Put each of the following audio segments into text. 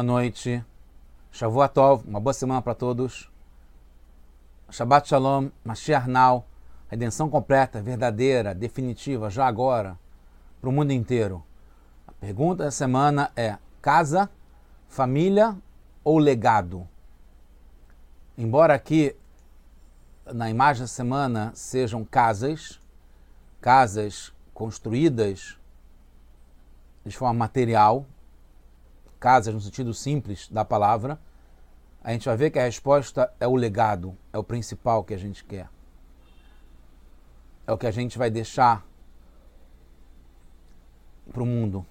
Boa noite. Shavuot uma boa semana para todos. Shabbat Shalom, Mashiach Now, redenção completa, verdadeira, definitiva, já agora, para o mundo inteiro. A pergunta da semana é: casa, família ou legado? Embora aqui na imagem da semana sejam casas, casas construídas de forma material, casas no sentido simples da palavra, a gente vai ver que a resposta é o legado, é o principal que a gente quer. É o que a gente vai deixar para o mundo.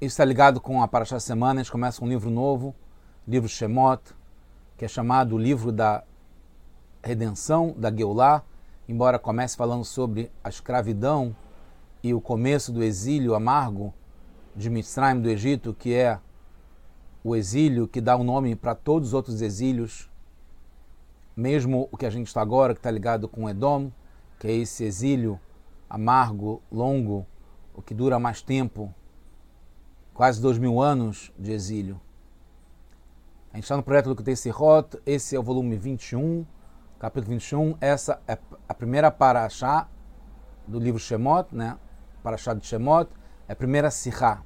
Isso está ligado com a Paraxá Semana, a gente começa um livro novo, livro Shemot, que é chamado o livro da redenção, da Geulah, embora comece falando sobre a escravidão e o começo do exílio amargo, de Mitzrayim, do Egito, que é o exílio que dá o um nome para todos os outros exílios, mesmo o que a gente está agora, que está ligado com Edom, que é esse exílio amargo, longo, o que dura mais tempo, quase dois mil anos de exílio. A gente está no projeto do Sirot, esse é o volume 21, capítulo 21, essa é a primeira paraxá do livro Shemot, né? Paraxá de Shemot, é a primeira Sihá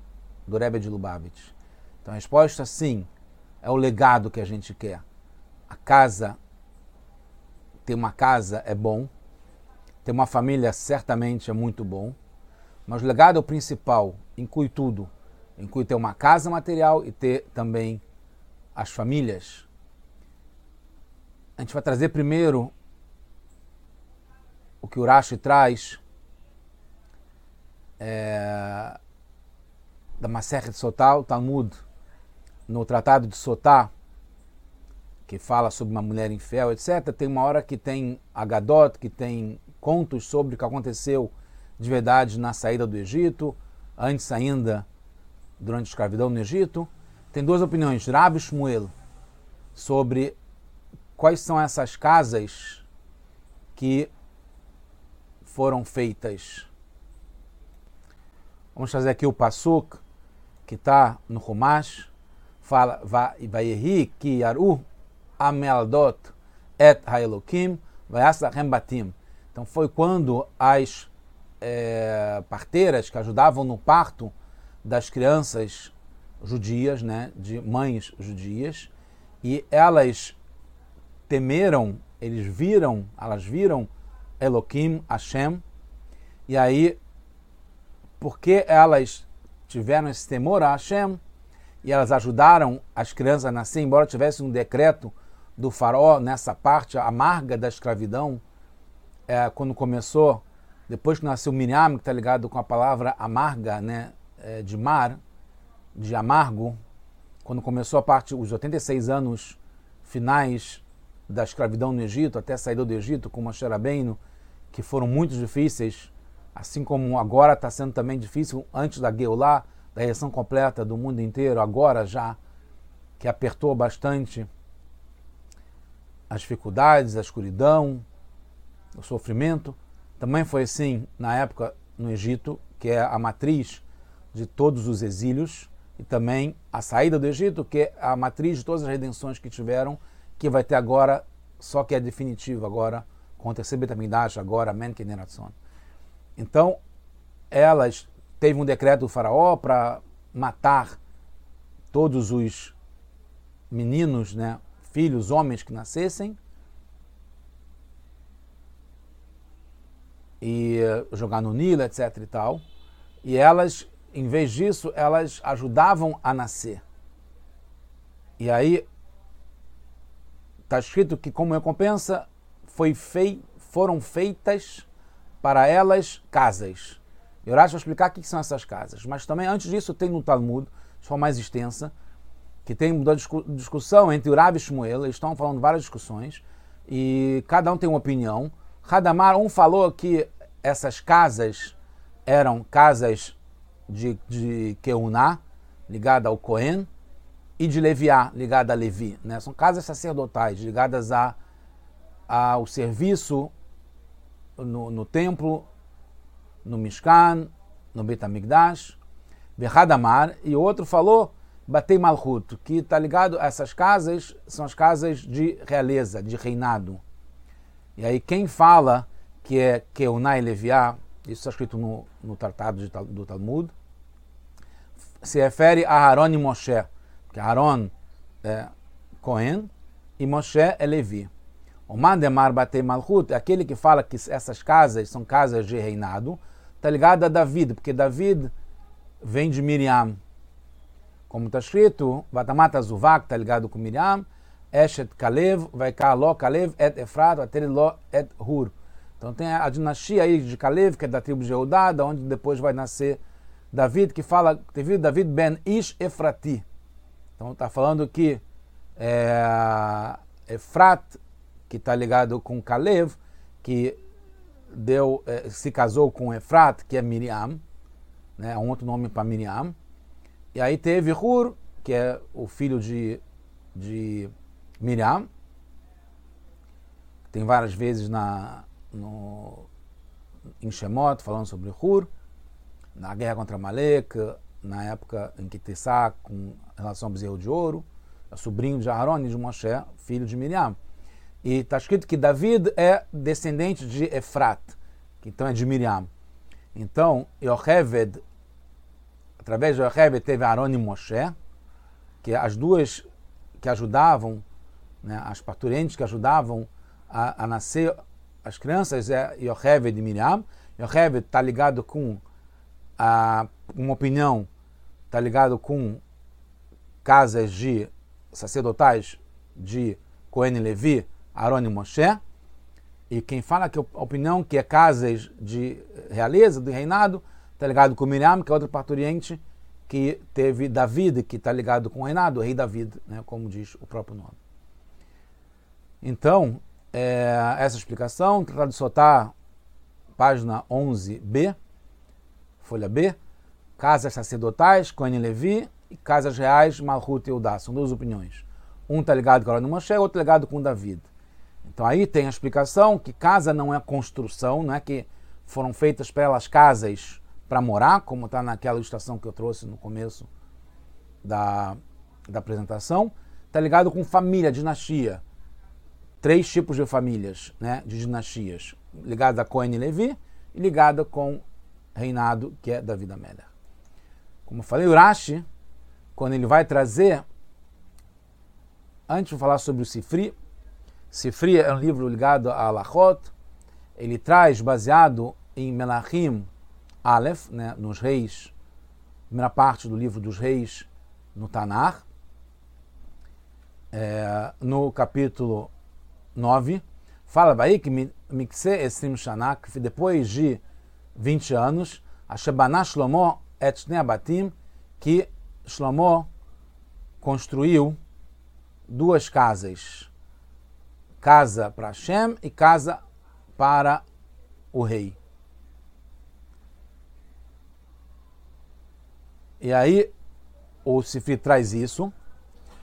do Rebbe de Lubavitch. Então a resposta sim, é o legado que a gente quer. A casa, ter uma casa é bom, ter uma família certamente é muito bom, mas o legado é o principal, inclui tudo. Inclui ter uma casa material e ter também as famílias. A gente vai trazer primeiro o que o Rashi traz é, da Maserhet Sotá, o Talmud, no Tratado de Sotá, que fala sobre uma mulher infiel, etc., tem uma hora que tem Agadot, que tem contos sobre o que aconteceu de verdade na saída do Egito, antes ainda, durante a escravidão no Egito. Tem duas opiniões, Rav Shmuel, sobre quais são essas casas que foram feitas Vamos fazer aqui o Pasuk, que está no Rumash, fala, Vayehi ki yaru ameldot et haelokim vayasachem batim. Então foi quando as é, parteiras que ajudavam no parto das crianças judias, né, de mães judias, e elas temeram, eles viram, elas viram Eloquim, Hashem, e aí porque elas tiveram esse temor a Hashem e elas ajudaram as crianças a nascer, embora tivesse um decreto do faraó nessa parte amarga da escravidão, é, quando começou, depois que nasceu Miriam, que está ligado com a palavra amarga, né, é, de mar, de amargo, quando começou a parte, os 86 anos finais da escravidão no Egito, até a saída do Egito, com Moshe Rabbeinu, que foram muito difíceis, assim como agora está sendo também difícil, antes da Geulah, da reação completa do mundo inteiro, agora já, que apertou bastante as dificuldades, a escuridão, o sofrimento. Também foi assim na época no Egito, que é a matriz de todos os exílios, e também a saída do Egito, que é a matriz de todas as redenções que tiveram, que vai ter agora, só que é definitivo agora, com terceiro Betamidash, agora, Men Keneratzon. Então, elas teve um decreto do faraó para matar todos os meninos, né, filhos, homens que nascessem e jogar no Nilo, etc e tal. E elas, em vez disso, elas ajudavam a nascer. E aí está escrito que como recompensa foi fei, foram feitas para elas casas. E Horácio vai explicar o que são essas casas. Mas também, antes disso, tem no Talmud, de forma mais extensa, que tem uma discussão entre Urav e Shmuel, eles estão falando várias discussões, e cada um tem uma opinião. Hadamar, um falou que essas casas eram casas de, de Keuná, ligada ao Cohen, e de Leviá, ligada a Levi. Né? São casas sacerdotais, ligadas a, ao serviço no, no templo, no Mishkan, no Bet HaMikdash. Berradamar, e outro falou Batei Malhut, que está ligado a essas casas, são as casas de realeza, de reinado. E aí quem fala que é Keunai Leviá, isso está escrito no, no tratado de, do Talmud, se refere a Aaron e Moshe, que Aaron é Cohen e Moshe é Levi. O Mandemar Batei é aquele que fala que essas casas são casas de reinado, está ligado a David, porque David vem de Miriam, como está escrito, Vatamata Zuvak, está ligado com Miriam, Eshet Kalev, vai Lo Kalev, Et Efrat, Lo Et Hur. Então tem a dinastia aí de Kalev, que é da tribo de Eudá, da onde depois vai nascer David, que fala, teve David ben Ish Efrati. Então está falando que é, Efrat, que está ligado com Kalev, que deu, é, se casou com Efrat, que é Miriam, né, um outro nome para Miriam, e aí teve Hur, que é o filho de, de Miriam. Tem várias vezes na, no, em Shemot falando sobre Hur. Na guerra contra Malek, na época em que Tessá, com relação ao bezerro de ouro, é sobrinho de Aaron e de Moshe, filho de Miriam. E está escrito que David é descendente de Efrat, que então é de Miriam. Então, Yocheved através de Rebbe teve Aaron e Moshe, que as duas que ajudavam, né, as parturientes que ajudavam a, a nascer as crianças é Yocheved e Miriam. Yocheved está ligado com a, uma opinião, está ligado com casas de sacerdotais de Cohen e Levi, Aaron e Moshe. E quem fala que a opinião que é casas de realeza, do reinado, está ligado com Miriam, que é outra parturiente que teve David, que está ligado com o reinado, o rei David, né, como diz o próprio nome. Então, é, essa explicação, Tratado de Sotá, página 11b, folha B, casas sacerdotais, Cohen e Levi, e casas reais, Malhut e Eudá. São duas opiniões. Um está ligado com a Moshe, outro tá ligado com David. Então aí tem a explicação que casa não é construção, não é que foram feitas para elas casas para morar, como está naquela ilustração que eu trouxe no começo da, da apresentação. Está ligado com família, dinastia. Três tipos de famílias, né, de dinastias. Ligada a Cohen e Levi e ligada com reinado, que é Davi da Melech. Como eu falei, o Rashi, quando ele vai trazer, antes de falar sobre o Sifri, Sifri é um livro ligado a Alachot, ele traz, baseado em Melachim Aleph, né, nos reis, primeira parte do livro dos reis no Tanar, é, no capítulo 9, fala aí que Mikse Esrim Shanak, depois de 20 anos, a Shebanah Shlomo et Abatim, que Shlomo construiu duas casas, casa para Hashem e casa para o rei. E aí o Sifri traz isso.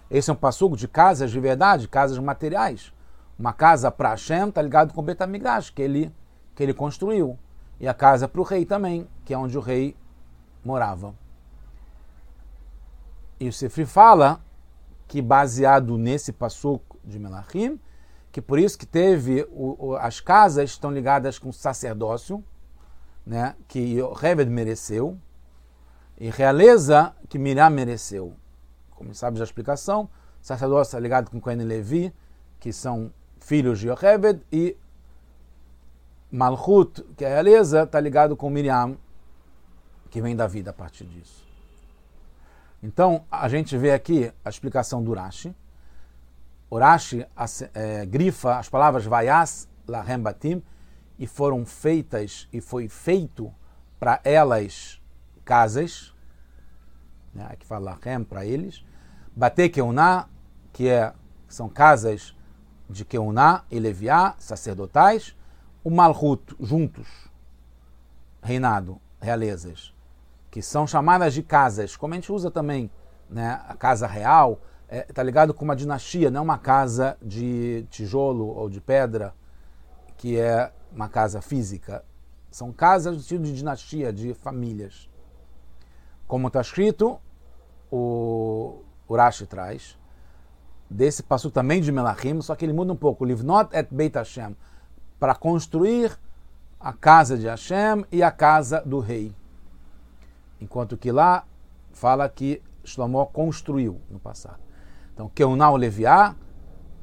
Esse é um passugo de casas de verdade, casas materiais. Uma casa para Hashem está ligado com o Betamigrash, que ele, que ele construiu. E a casa para o rei também, que é onde o rei morava. E o Sifri fala que baseado nesse passuco de Melachim, que por isso que teve o, o, as casas estão ligadas com sacerdócio, né, que Reved mereceu, e realeza que Miriam mereceu. Como sabe a explicação, sacerdócio está ligado com Cohen e Levi, que são filhos de Yocheved, e Malchut, que é a realeza, está ligado com Miriam, que vem da vida a partir disso. Então, a gente vê aqui a explicação do Rashi. O Rashi é, grifa as palavras Vayas Lahem Batim, e foram feitas, e foi feito para elas casas, né, que fala Lachem para eles, Bate Keuná, que é, são casas de Keuná e Leviá, sacerdotais, o Malhut, juntos, reinado, realezas, que são chamadas de casas, como a gente usa também né, a casa real, é, tá ligado com uma dinastia, não uma casa de tijolo ou de pedra, que é uma casa física. São casas do estilo de dinastia, de famílias. Como está escrito, o, o Rashi traz, desse passo também de Melachim, só que ele muda um pouco. Livnot et Beit Hashem, para construir a casa de Hashem e a casa do rei. Enquanto que lá fala que Shlomo construiu no passado. Então, Keunah Leviá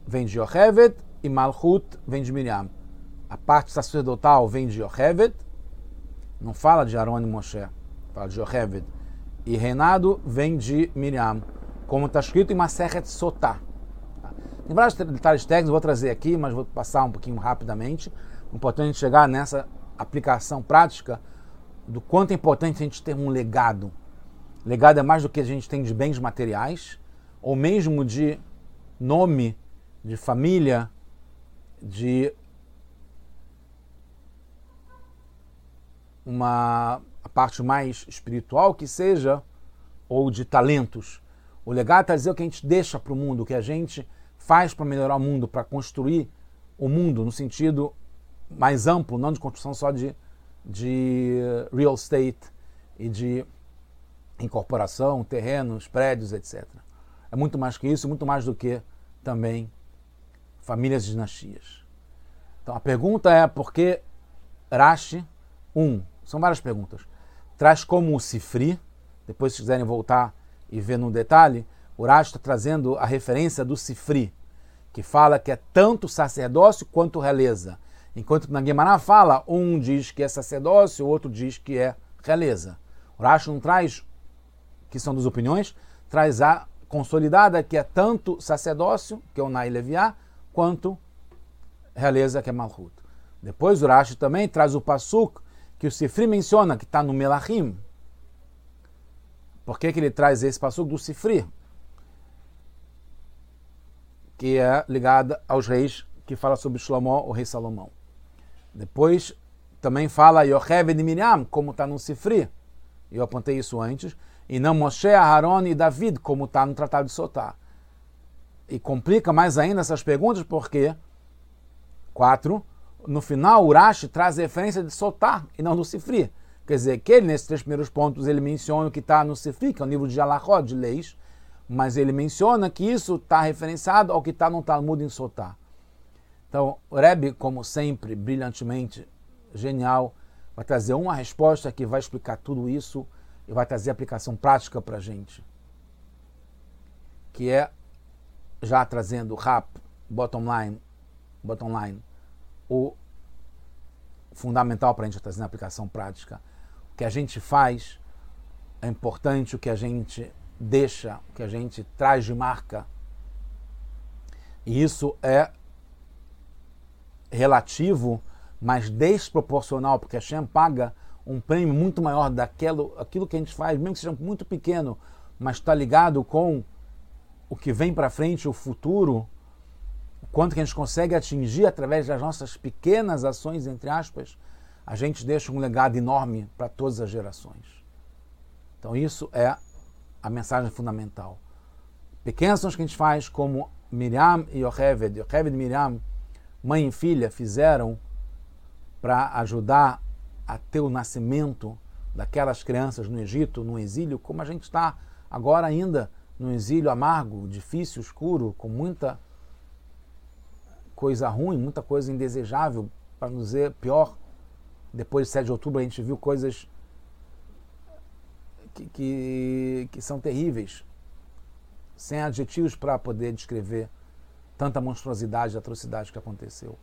vem de Yocheved e Malchut vem de Miriam. A parte sacerdotal vem de Yocheved, não fala de Aaron e Moshe, fala de Yocheved. E reinado vem de Miriam, como está escrito em Maseret Sotá. Tem vários detalhes técnicos, vou trazer aqui, mas vou passar um pouquinho rapidamente. Importante chegar nessa aplicação prática do quanto é importante a gente ter um legado. Legado é mais do que a gente tem de bens materiais, ou mesmo de nome, de família, de uma parte mais espiritual que seja, ou de talentos. O legado está dizer o que a gente deixa para o mundo, o que a gente faz para melhorar o mundo, para construir o mundo no sentido mais amplo, não de construção só de, de real estate e de incorporação, terrenos, prédios, etc. É muito mais que isso, muito mais do que também famílias e dinastias. Então a pergunta é por que Rashi, um, são várias perguntas, traz como o Sifri, depois se quiserem voltar e ver no detalhe, o Rashi está trazendo a referência do Sifri, que fala que é tanto sacerdócio quanto realeza. Enquanto na Guimarães fala, um diz que é sacerdócio, o outro diz que é realeza. O Rashi não traz, que são duas opiniões, traz a consolidada, que é tanto sacerdócio, que é o Nai Leviá, quanto realeza, que é Malchut. Depois o Rashi também traz o Passuk, que o Sifri menciona, que está no Melachim. Por que, que ele traz esse Passuk do Sifri? que é ligada aos reis, que fala sobre Shlomo, o rei Salomão. Depois também fala Yocheve de Miriam, como está no Sifri. Eu apontei isso antes. E não Moshe, Aaron e David, como está no Tratado de Sotá. E complica mais ainda essas perguntas porque, quatro, no final, Urashi traz referência de Sotá e não do Sifri. Quer dizer, que ele, nesses três primeiros pontos, ele menciona o que está no Sifri, que é o livro de Jalachot, de leis, mas ele menciona que isso está referenciado ao que está no Talmud em Sotá. Então, o Rebbe, como sempre, brilhantemente, genial, vai trazer uma resposta que vai explicar tudo isso e vai trazer aplicação prática para a gente. Que é, já trazendo rap, bottom line, bottom line, o fundamental para a gente trazer na aplicação prática. O que a gente faz é importante, o que a gente deixa, que a gente traz de marca. E isso é relativo, mas desproporcional, porque a Shem paga um prêmio muito maior daquilo aquilo que a gente faz, mesmo que seja muito pequeno, mas está ligado com o que vem para frente, o futuro, o quanto que a gente consegue atingir através das nossas pequenas ações, entre aspas, a gente deixa um legado enorme para todas as gerações. Então isso é a mensagem fundamental. Pequenas ações que a gente faz, como Miriam e Yocheved, Yocheved e Miriam, mãe e filha, fizeram para ajudar a ter o nascimento daquelas crianças no Egito, no exílio, como a gente está agora ainda no exílio amargo, difícil, escuro, com muita coisa ruim, muita coisa indesejável, para não dizer pior. Depois de 7 de outubro a gente viu coisas que, que, que são terríveis, sem adjetivos para poder descrever tanta monstruosidade e atrocidade que aconteceu.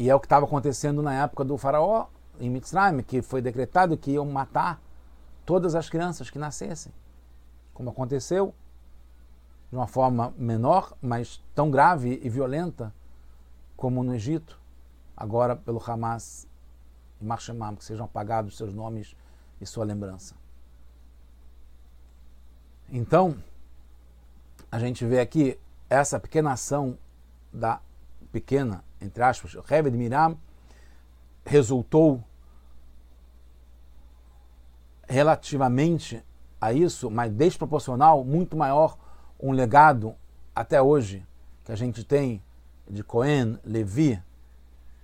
E é o que estava acontecendo na época do faraó em Mitzrayim, que foi decretado que iam matar todas as crianças que nascessem. Como aconteceu, de uma forma menor, mas tão grave e violenta como no Egito, agora pelo Hamas e Marshemam, que sejam apagados seus nomes e sua lembrança. Então, a gente vê aqui essa pequena ação da pequena, entre aspas, Rebe de Miram, resultou relativamente a isso, mas desproporcional, muito maior, um legado até hoje que a gente tem de Cohen, Levi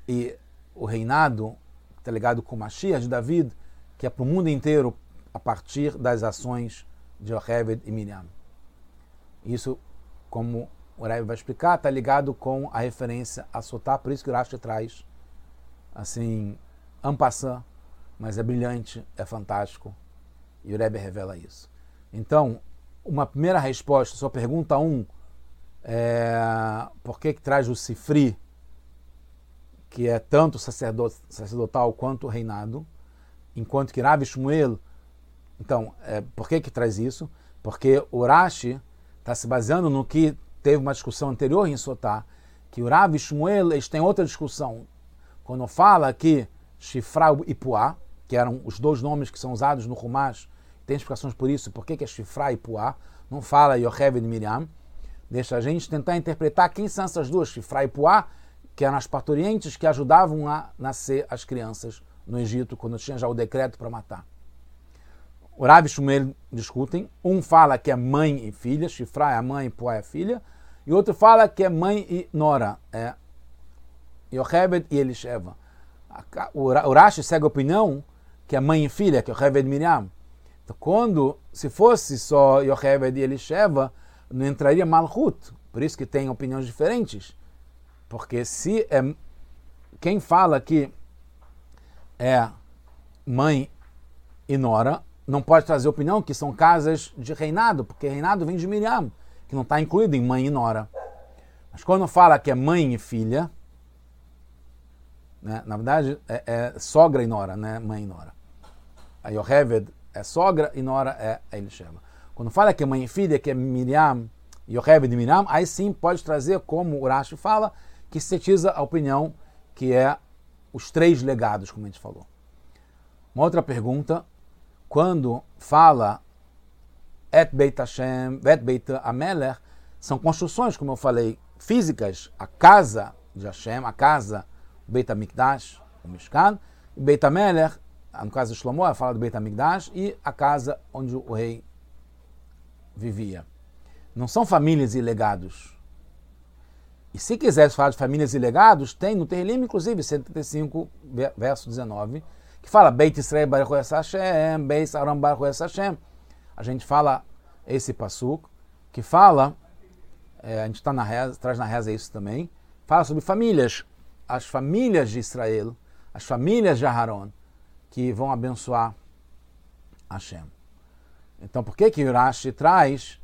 e o reinado, que está ligado com Mashiach de David, que é para o mundo inteiro, a partir das ações de Yocheved e Miriam. Isso, como o Rebbe vai explicar, está ligado com a referência a Sotá, por isso que o Rashi traz, assim, ampassã, mas é brilhante, é fantástico, e o Rebbe revela isso. Então, uma primeira resposta, sua pergunta 1, um, é, por que, que traz o Sifri, que é tanto sacerdotal quanto reinado, enquanto que Rav Shmuel, então, é, por que que traz isso? Porque o Rashi está se baseando no que teve uma discussão anterior em Sotá, que o Rav Shmuel, eles têm outra discussão. Quando fala que Shifra e Puá, que eram os dois nomes que são usados no Rumash, tem explicações por isso, por que, é Shifra e Puá, não fala Yocheved e Miriam, deixa a gente tentar interpretar quem são essas duas, Shifra e Puá, que eram as parturientes que ajudavam a nascer as crianças no Egito, quando tinha já o decreto para matar. O Rav e Shumel discutem. Um fala que é mãe e filha, Shifra é a mãe e Puá é a filha. E outro fala que é mãe e nora, é Yochebed e Elisheva. O Rashi segue a opinião que é mãe e filha, que é Yochebed e Miriam. Então, quando, se fosse só Yochebed e Elisheva, não entraria Malchut. Por isso que tem opiniões diferentes. Porque se é quem fala que é mãe e nora, não pode trazer opinião que são casas de reinado, porque reinado vem de Miriam, que não está incluído em mãe e nora. Mas quando fala que é mãe e filha, né, na verdade é, é, sogra e nora, né, mãe e nora. A Yoheved é sogra e nora é Elisheva. Quando fala que é mãe e filha, que é Miriam, Yoheved e Miriam, aí sim pode trazer, como o Rashi fala, que sintetiza a opinião que é os três legados, como a gente falou. Uma outra pergunta, quando fala Et Beit Hashem, Et Beit Ameler, são construções, como eu falei, físicas, a casa de Hashem, a casa Beit HaMikdash, o Mishkan, e Beit Ameler, no caso de Shlomo, fala do Beit HaMikdash, e a casa onde o rei vivia. Não são famílias e legados e se quiser falar de famílias e legados, tem no Terrilim, inclusive, 75, verso 19, que fala Beit Israel Baruch Hashem, Beit Aram Baruch Hashem. A gente fala esse passuco, que fala, é, a gente está na reza, traz na reza isso também, fala sobre famílias, as famílias de Israel, as famílias de Aharon, que vão abençoar Hashem. Então, por que que Urashi traz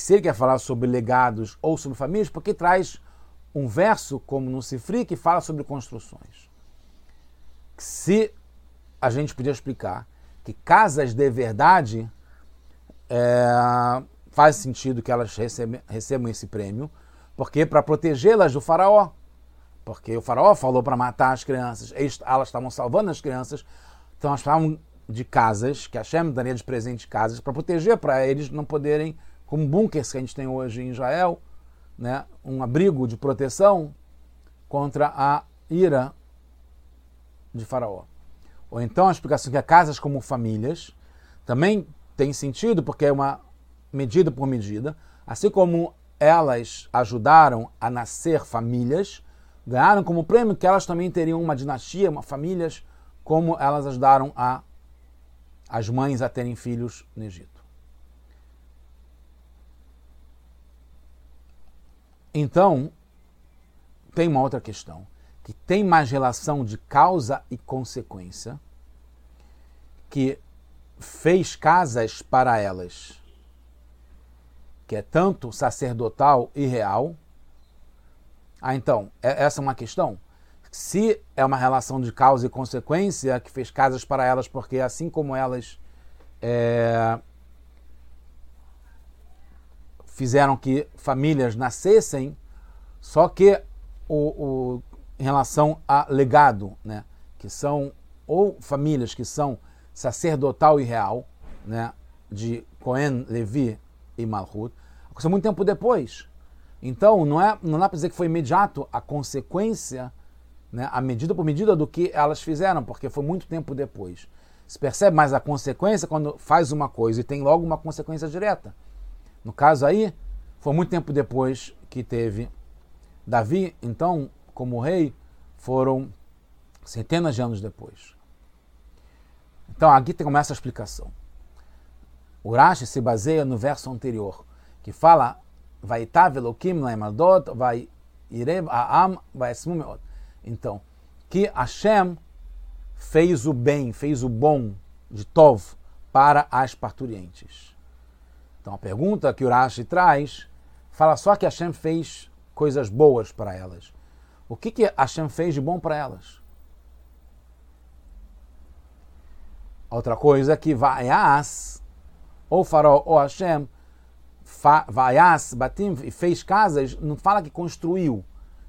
que se ele quer falar sobre legados ou sobre famílias, porque traz um verso como no Sifri que fala sobre construções. Se a gente podia explicar que casas de verdade é, faz sentido que elas recebem, recebam esse prêmio, porque para protegê-las do faraó. Porque o faraó falou para matar as crianças, elas estavam salvando as crianças, então elas falavam de casas, que a Shem daria de presente casas, para proteger, para eles não poderem como bunkers que a gente tem hoje em Israel, né, um abrigo de proteção contra a ira de Faraó. Ou então a explicação que é casas como famílias também tem sentido porque é uma medida por medida, assim como elas ajudaram a nascer famílias, ganharam como prêmio que elas também teriam uma dinastia, uma famílias, como elas ajudaram a as mães a terem filhos no Egito. Então, tem uma outra questão, que tem mais relação de causa e consequência, que fez casas para elas, que é tanto sacerdotal e real. Ah, então, é, essa é uma questão. Se é uma relação de causa e consequência que fez casas para elas, porque assim como elas é, fizeram que famílias nascessem, só que o, o, em relação a legado, né, que são ou famílias que são sacerdotal e real, né, de Cohen, Levi e Malchut, aconteceu muito tempo depois. Então, não, é, não dá para dizer que foi imediato a consequência, né, a medida por medida do que elas fizeram, porque foi muito tempo depois. Se percebe mais a consequência quando faz uma coisa e tem logo uma consequência direta. No caso aí, foi muito tempo depois que teve Davi, então, como rei, foram centenas de anos depois. Então aqui começa a explicação. O Rashi se baseia no verso anterior, que fala vai Elokim Laimaldot, vai Irev Aam, vai Meot. Então, que Hashem fez o bem, fez o bom de Tov para as parturientes. Então a pergunta que o Rashi traz fala só que Hashem fez coisas boas para elas. O que, que Hashem fez de bom para elas? Outra coisa é que Vaias, ou Faraó ou Hashem, Vaias, Batim, e fez casas, não fala que construiu,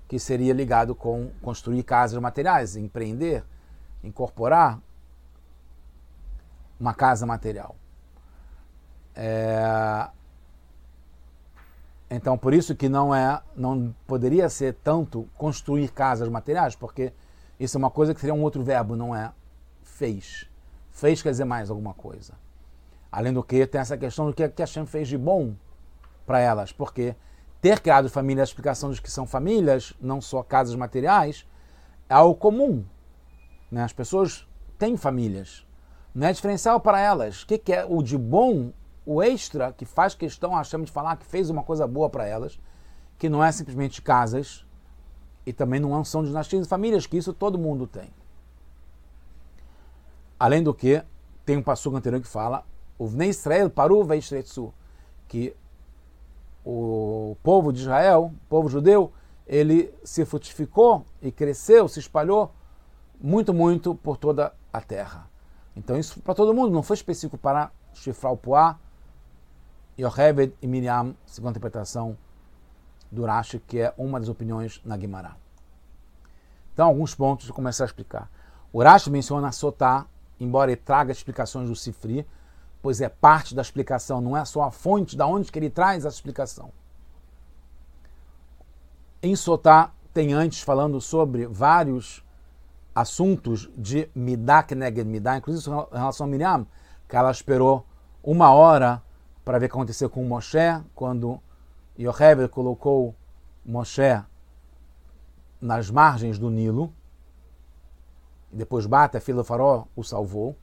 que seria ligado com construir casas materiais, empreender, incorporar uma casa material. É... Então, por isso que não é, não poderia ser tanto construir casas materiais, porque isso é uma coisa que seria um outro verbo, não é fez. Fez quer dizer mais alguma coisa. Além do que, tem essa questão do que, que Hashem fez de bom para elas, porque ter criado família, a explicação de que são famílias, não só casas materiais, é algo comum. Né? As pessoas têm famílias. Não é diferencial para elas. O que, que é o de bom, o extra, que faz questão, achamos de falar que fez uma coisa boa para elas, que não é simplesmente casas e também não são dinastias e famílias, que isso todo mundo tem. Além do que, tem um passo anterior que fala, o Israel parou Veistretsu, que o povo de Israel, o povo judeu, ele se frutificou e cresceu, se espalhou muito, muito por toda a terra. Então isso para todo mundo, não foi específico para Shifra Puá, Yocheved e Miriam, segundo a interpretação do Rashi, que é uma das opiniões na Guimará. Então, alguns pontos eu começar a explicar. O Rashi menciona Sotá, embora ele traga explicações do Sifri, pois é parte da explicação, não é só a fonte da onde que ele traz essa explicação. Em Sotá tem antes falando sobre vários assuntos de Midah Keneged Midah, inclusive em relação a Miriam, que ela esperou uma hora para ver o que aconteceu com Moshe, quando Yocheved colocou Moshe nas margens do Nilo, e depois Bata, a filha do faraó, o salvou.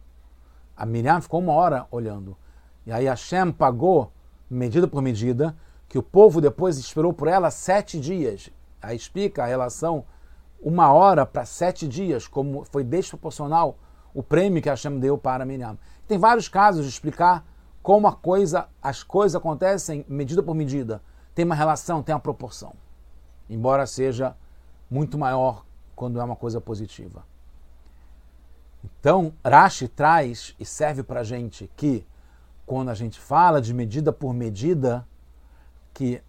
A Miriam ficou uma hora olhando. E aí Hashem pagou, medida por medida, que o povo depois esperou por ela sete dias. Aí explica a relação uma hora para sete dias, como foi desproporcional o prêmio que Hashem deu para Miriam. Tem vários casos de explicar como coisa, as coisas acontecem medida por medida. Tem uma relação, tem uma proporção. Embora seja muito maior quando é uma coisa positiva. Então, Rashi traz e serve para a gente que, quando a gente fala de medida por medida, que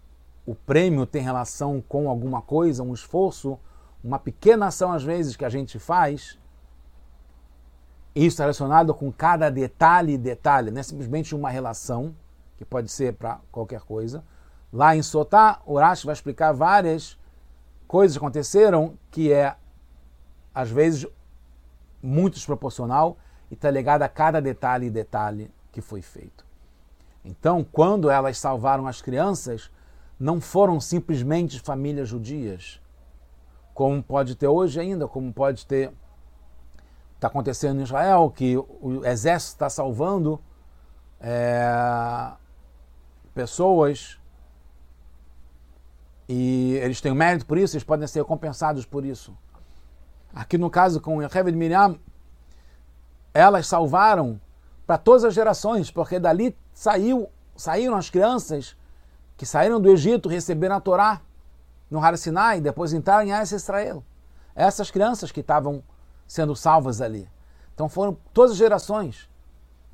o prêmio tem relação com alguma coisa, um esforço, uma pequena ação às vezes que a gente faz, isso é relacionado com cada detalhe e detalhe, não é simplesmente uma relação, que pode ser para qualquer coisa. Lá em Sotá, Urash vai explicar várias coisas que aconteceram que é, às vezes, muito desproporcional e está ligado a cada detalhe e detalhe que foi feito. Então, quando elas salvaram as crianças, não foram simplesmente famílias judias, como pode ter hoje ainda, como pode ter está acontecendo em Israel, que o exército está salvando é, pessoas e eles têm mérito por isso, eles podem ser compensados por isso. Aqui no caso com Yocheved Miriam, elas salvaram para todas as gerações, porque dali saiu, saíram as crianças que saíram do Egito, receberam a Torá no Har Sinai, depois entraram em Eretz Israel. Essas crianças que estavam sendo salvas ali. Então foram todas as gerações.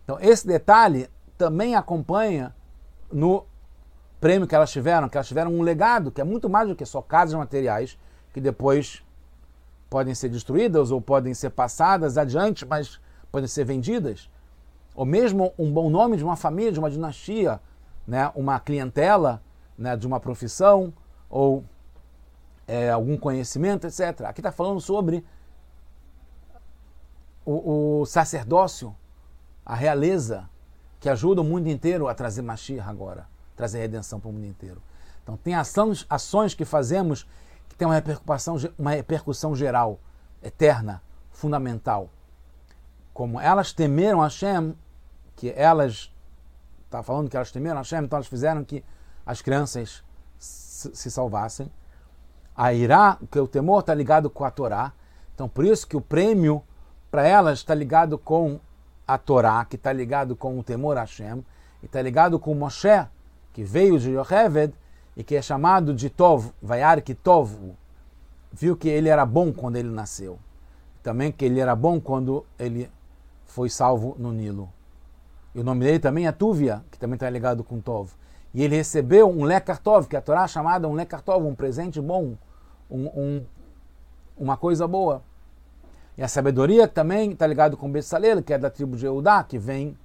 Então esse detalhe também acompanha no prêmio que elas tiveram, que elas tiveram um legado que é muito mais do que só casas materiais que depois podem ser destruídas ou podem ser passadas adiante, mas podem ser vendidas. Ou mesmo um bom nome de uma família, de uma dinastia, né, uma clientela, né, de uma profissão ou é, algum conhecimento, etc. Aqui está falando sobre o, o, sacerdócio, a realeza, que ajuda o mundo inteiro a trazer Mashiach agora, trazer redenção para o mundo inteiro. Então, tem ações, ações que fazemos que têm uma repercussão, uma repercussão geral, eterna, fundamental. como elas temeram Hashem, que elas, está falando que elas temeram Hashem, então elas fizeram que as crianças se salvassem. A Irá, que o temor está ligado com a Torá, então por isso que o prêmio para elas está ligado com a Torá, que está ligado com o temor a Hashem, e está ligado com Moshe, que veio de Yocheved e que é chamado de Tov, Vayar que Tov, viu que ele era bom quando ele nasceu. Também que ele era bom quando ele foi salvo no Nilo. E o nome dele também é Tuvia, que também está ligado com Tov. E ele recebeu um Lekar Tov, que a Torá é chamada um Lekar Tov, um presente bom, um, um, uma coisa boa. E a sabedoria também está ligado com Betsalel, que é da tribo de Eudá, que vem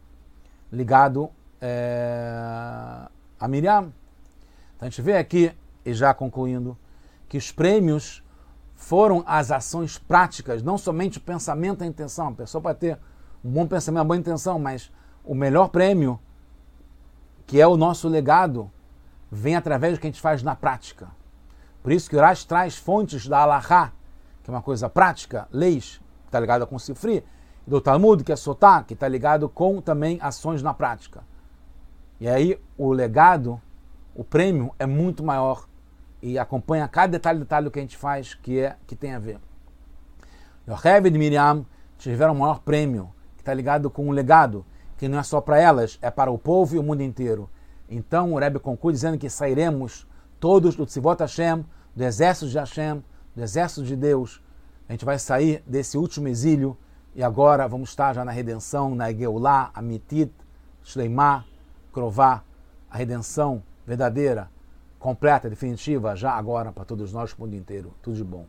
ligado é, a Miriam. Então a gente vê aqui, e já concluindo, que os prêmios foram as ações práticas, não somente o pensamento e a intenção. A pessoa pode ter um bom pensamento, uma boa intenção, mas o melhor prêmio, que é o nosso legado, vem através do que a gente faz na prática. Por isso que o traz fontes da Alahá, que é uma coisa prática, leis, que está ligada com o Sifri, do Talmud, que é Sotá, que está ligado com também ações na prática. E aí o legado, o prêmio é muito maior e acompanha cada detalhe, detalhe do que a gente faz que é que tem a ver. Yocheved e Miriam tiveram o maior prêmio, que está ligado com um legado, que não é só para elas, é para o povo e o mundo inteiro. Então o Rebbe conclui dizendo que sairemos todos do Tzivot Hashem, do exército de Hashem, do exército de Deus. A gente vai sair desse último exílio e agora vamos estar já na redenção, na Geulah, Amitit, Shleimah, Krová, a redenção verdadeira, completa, definitiva, já agora para todos nós, para o mundo inteiro. Tudo de bom.